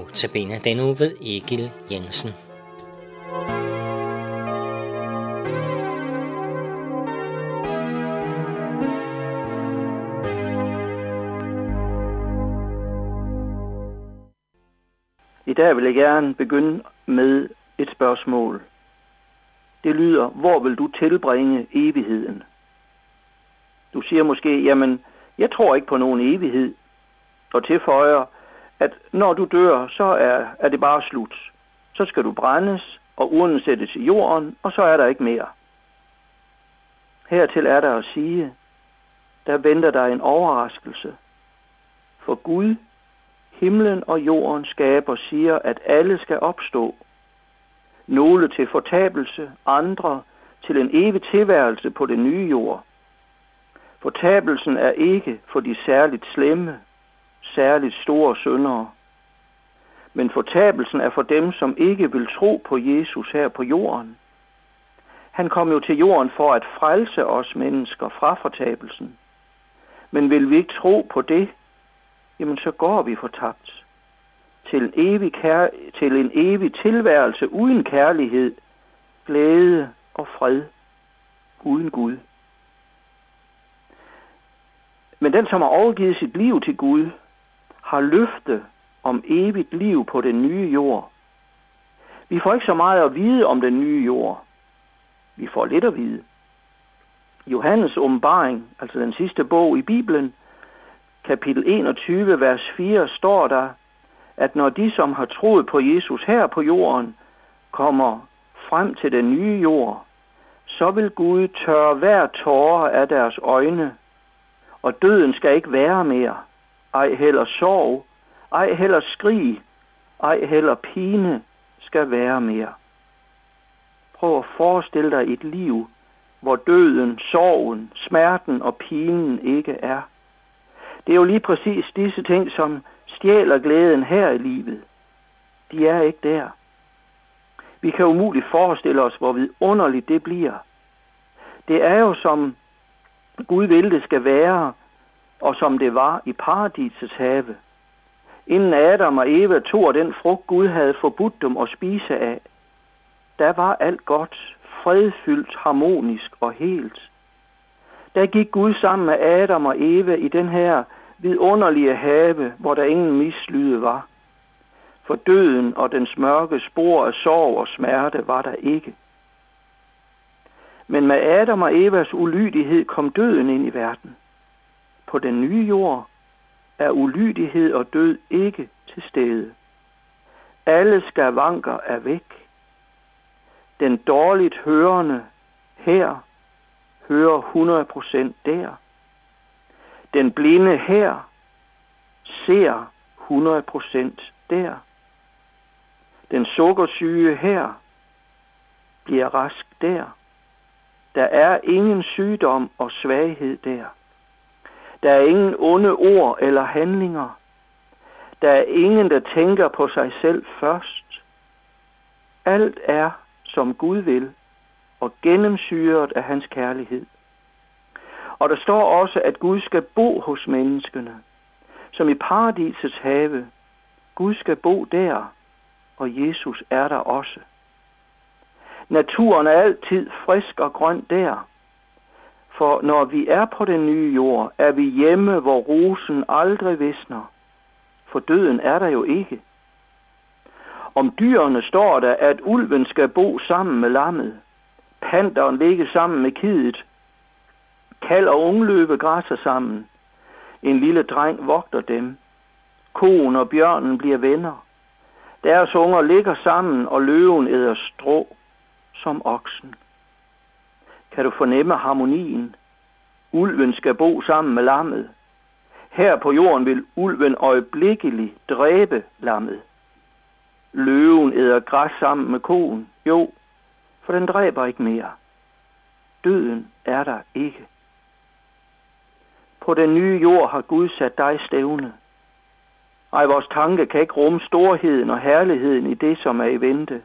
Notabene den uge ved Egil Jensen. I dag vil jeg gerne begynde med et spørgsmål. Det lyder, hvor vil du tilbringe evigheden? Du siger måske, jamen, jeg tror ikke på nogen evighed. Og tilføjer, at når du dør, så er, er det bare slut. Så skal du brændes, og urnen sættes i jorden, og så er der ikke mere. Hertil er der at sige, der venter der en overraskelse. For Gud, himlen og jorden skaber, siger, at alle skal opstå. Nogle til fortabelse, andre til en evig tilværelse på den nye jord. Fortabelsen er ikke for de særligt slemme, særligt store syndere. Men fortabelsen er for dem, som ikke vil tro på Jesus her på jorden. Han kom jo til jorden for at frelse os mennesker fra fortabelsen. Men vil vi ikke tro på det, jamen så går vi fortabt til en evig, kær- til en evig tilværelse uden kærlighed, glæde og fred, uden Gud. Men den, som har overgivet sit liv til Gud, har løfte om evigt liv på den nye jord. Vi får ikke så meget at vide om den nye jord. Vi får lidt at vide. Johannes åbenbaring, altså den sidste bog i Bibelen, kapitel 21, vers 4, står der, at når de, som har troet på Jesus her på jorden, kommer frem til den nye jord, så vil Gud tørre hver tårer af deres øjne, og døden skal ikke være mere, ej heller sorg, ej heller skrig, ej heller pine skal være mere. Prøv at forestille dig et liv, hvor døden, sorgen, smerten og pinen ikke er. Det er jo lige præcis disse ting, som stjæler glæden her i livet. De er ikke der. Vi kan umuligt forestille os, hvor vidunderligt det bliver. Det er jo som Gud vil det skal være, og som det var i paradisets have. Inden Adam og Eva tog den frugt, Gud havde forbudt dem at spise af, der var alt godt, fredfyldt, harmonisk og helt. Der gik Gud sammen med Adam og Eva i den her vidunderlige have, hvor der ingen mislyde var. For døden og dens mørke spor af sorg og smerte var der ikke. Men med Adam og Evas ulydighed kom døden ind i verden. På den nye jord er ulydighed og død ikke til stede. Alle skavanker er væk. Den dårligt hørende her hører 100% der. Den blinde her ser 100% der. Den sukkersyge her bliver rask der. Der er ingen sygdom og svaghed der. Der er ingen onde ord eller handlinger. Der er ingen, der tænker på sig selv først. Alt er, som Gud vil, og gennemsyret af hans kærlighed. Og der står også, at Gud skal bo hos menneskene, som i paradisets have. Gud skal bo der, og Jesus er der også. Naturen er altid frisk og grøn der, for når vi er på den nye jord, er vi hjemme, hvor rosen aldrig visner. For døden er der jo ikke. Om dyrene står der, at ulven skal bo sammen med lammet. Panteren ligger sammen med kidet. Kald og ungløve græsser sammen. En lille dreng vogter dem. Koen og bjørnen bliver venner. Deres unger ligger sammen, og løven æder strå som oksen. Kan du fornemme harmonien? Ulven skal bo sammen med lammet. Her på jorden vil ulven øjeblikkeligt dræbe lammet. Løven æder græs sammen med koen. Jo, for den dræber ikke mere. Døden er der ikke. På den nye jord har Gud sat dig stævne. Ej, vores tanke kan ikke rumme storheden og herligheden i det, som er i vente.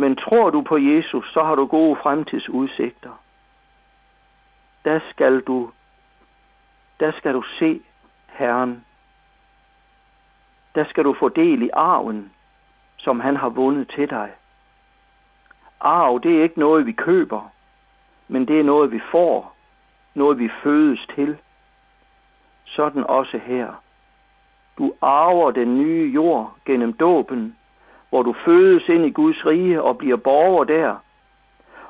Men tror du på Jesus, så har du gode fremtidsudsigter. Der skal du, der skal du se Herren. der skal du få del i arven, som han har vundet til dig. Arv, det er ikke noget, vi køber, men det er noget, vi får, noget, vi fødes til. Sådan også her. Du arver den nye jord gennem dåben, hvor du fødes ind i Guds rige og bliver borger der.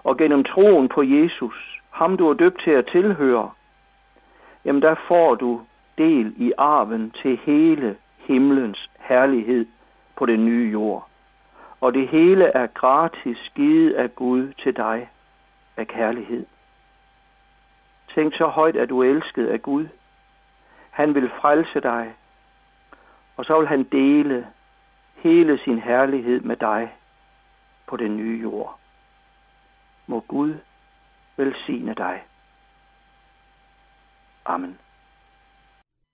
Og gennem troen på Jesus, ham du er døbt til at tilhøre, jamen der får du del i arven til hele himlens herlighed på den nye jord. Og det hele er gratis givet af Gud til dig af kærlighed. Tænk så højt, at du er elsket af Gud. Han vil frelse dig, og så vil han dele hele sin herlighed med dig på den nye jord. Må Gud velsigne dig. Amen.